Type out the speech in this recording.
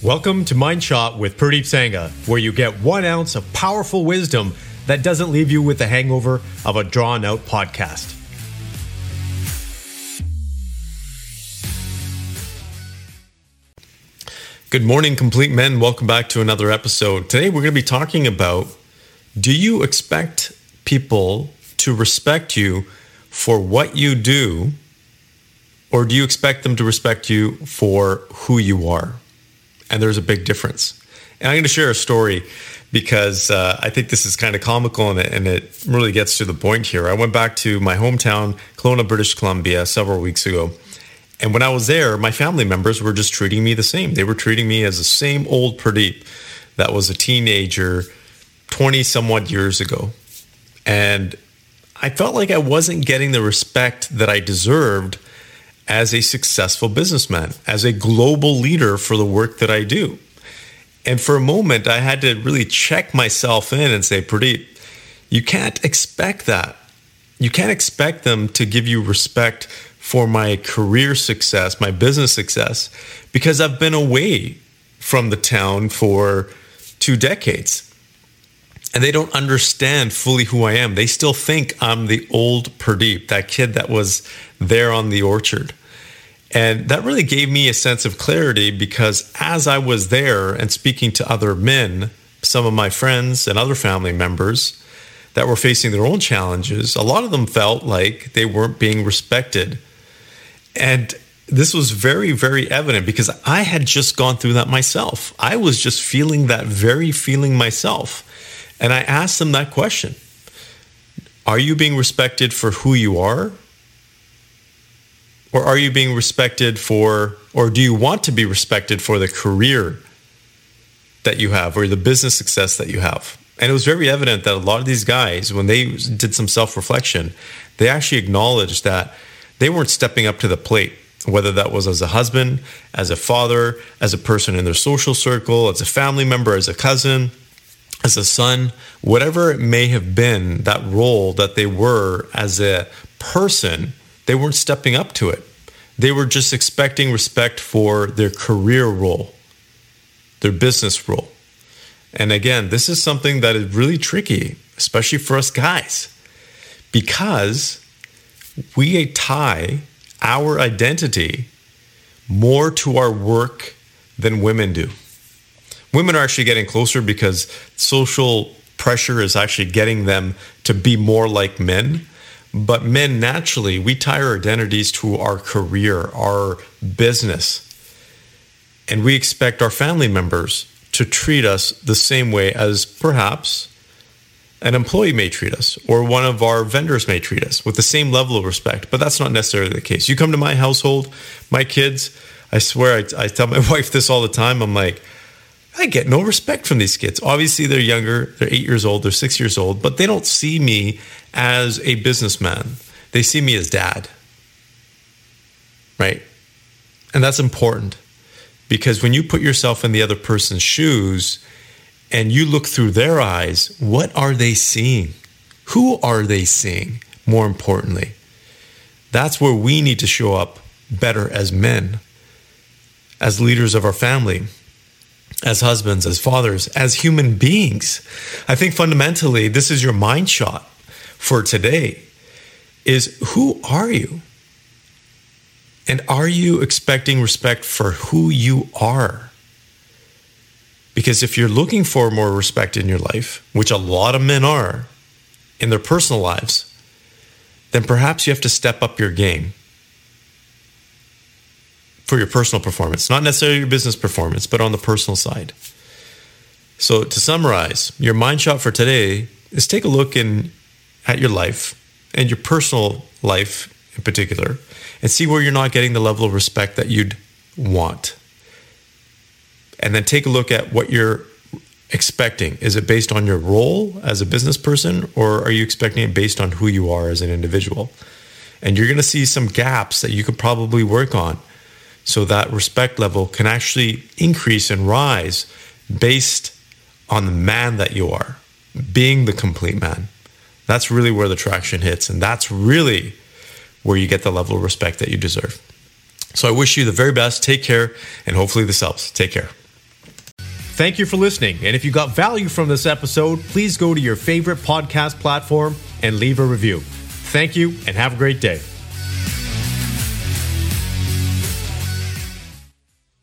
Welcome to Mind Shot with Pradeep Sangha, where you get one ounce of powerful wisdom that doesn't leave you with the hangover of a drawn out podcast. Good morning, complete men. Welcome back to another episode. Today, we're going to be talking about do you expect people to respect you for what you do, or do you expect them to respect you for who you are? And there's a big difference. And I'm going to share a story because uh, I think this is kind of comical and it, and it really gets to the point here. I went back to my hometown, Kelowna, British Columbia, several weeks ago. And when I was there, my family members were just treating me the same. They were treating me as the same old Pradeep that was a teenager 20 somewhat years ago. And I felt like I wasn't getting the respect that I deserved as a successful businessman, as a global leader for the work that I do. And for a moment, I had to really check myself in and say, Pradeep, you can't expect that. You can't expect them to give you respect for my career success, my business success, because I've been away from the town for two decades. And they don't understand fully who I am. They still think I'm the old Pradeep, that kid that was there on the orchard. And that really gave me a sense of clarity because as I was there and speaking to other men, some of my friends and other family members that were facing their own challenges, a lot of them felt like they weren't being respected. And this was very, very evident because I had just gone through that myself. I was just feeling that very feeling myself. And I asked them that question Are you being respected for who you are or are you being respected for, or do you want to be respected for the career that you have or the business success that you have? And it was very evident that a lot of these guys, when they did some self reflection, they actually acknowledged that they weren't stepping up to the plate, whether that was as a husband, as a father, as a person in their social circle, as a family member, as a cousin, as a son, whatever it may have been, that role that they were as a person they weren't stepping up to it. They were just expecting respect for their career role, their business role. And again, this is something that is really tricky, especially for us guys, because we tie our identity more to our work than women do. Women are actually getting closer because social pressure is actually getting them to be more like men. But men naturally, we tie our identities to our career, our business. And we expect our family members to treat us the same way as perhaps an employee may treat us or one of our vendors may treat us with the same level of respect. But that's not necessarily the case. You come to my household, my kids, I swear, I, I tell my wife this all the time. I'm like, I get no respect from these kids. Obviously, they're younger, they're eight years old, they're six years old, but they don't see me as a businessman. They see me as dad. Right? And that's important because when you put yourself in the other person's shoes and you look through their eyes, what are they seeing? Who are they seeing? More importantly, that's where we need to show up better as men, as leaders of our family as husbands, as fathers, as human beings. I think fundamentally, this is your mind shot for today is who are you? And are you expecting respect for who you are? Because if you're looking for more respect in your life, which a lot of men are in their personal lives, then perhaps you have to step up your game for your personal performance, not necessarily your business performance, but on the personal side. So to summarize, your mind shot for today is take a look in at your life and your personal life in particular and see where you're not getting the level of respect that you'd want. And then take a look at what you're expecting. Is it based on your role as a business person or are you expecting it based on who you are as an individual? And you're going to see some gaps that you could probably work on so that respect level can actually increase and rise based on the man that you are, being the complete man. That's really where the traction hits. And that's really where you get the level of respect that you deserve. So I wish you the very best. Take care. And hopefully this helps. Take care. Thank you for listening. And if you got value from this episode, please go to your favorite podcast platform and leave a review. Thank you and have a great day.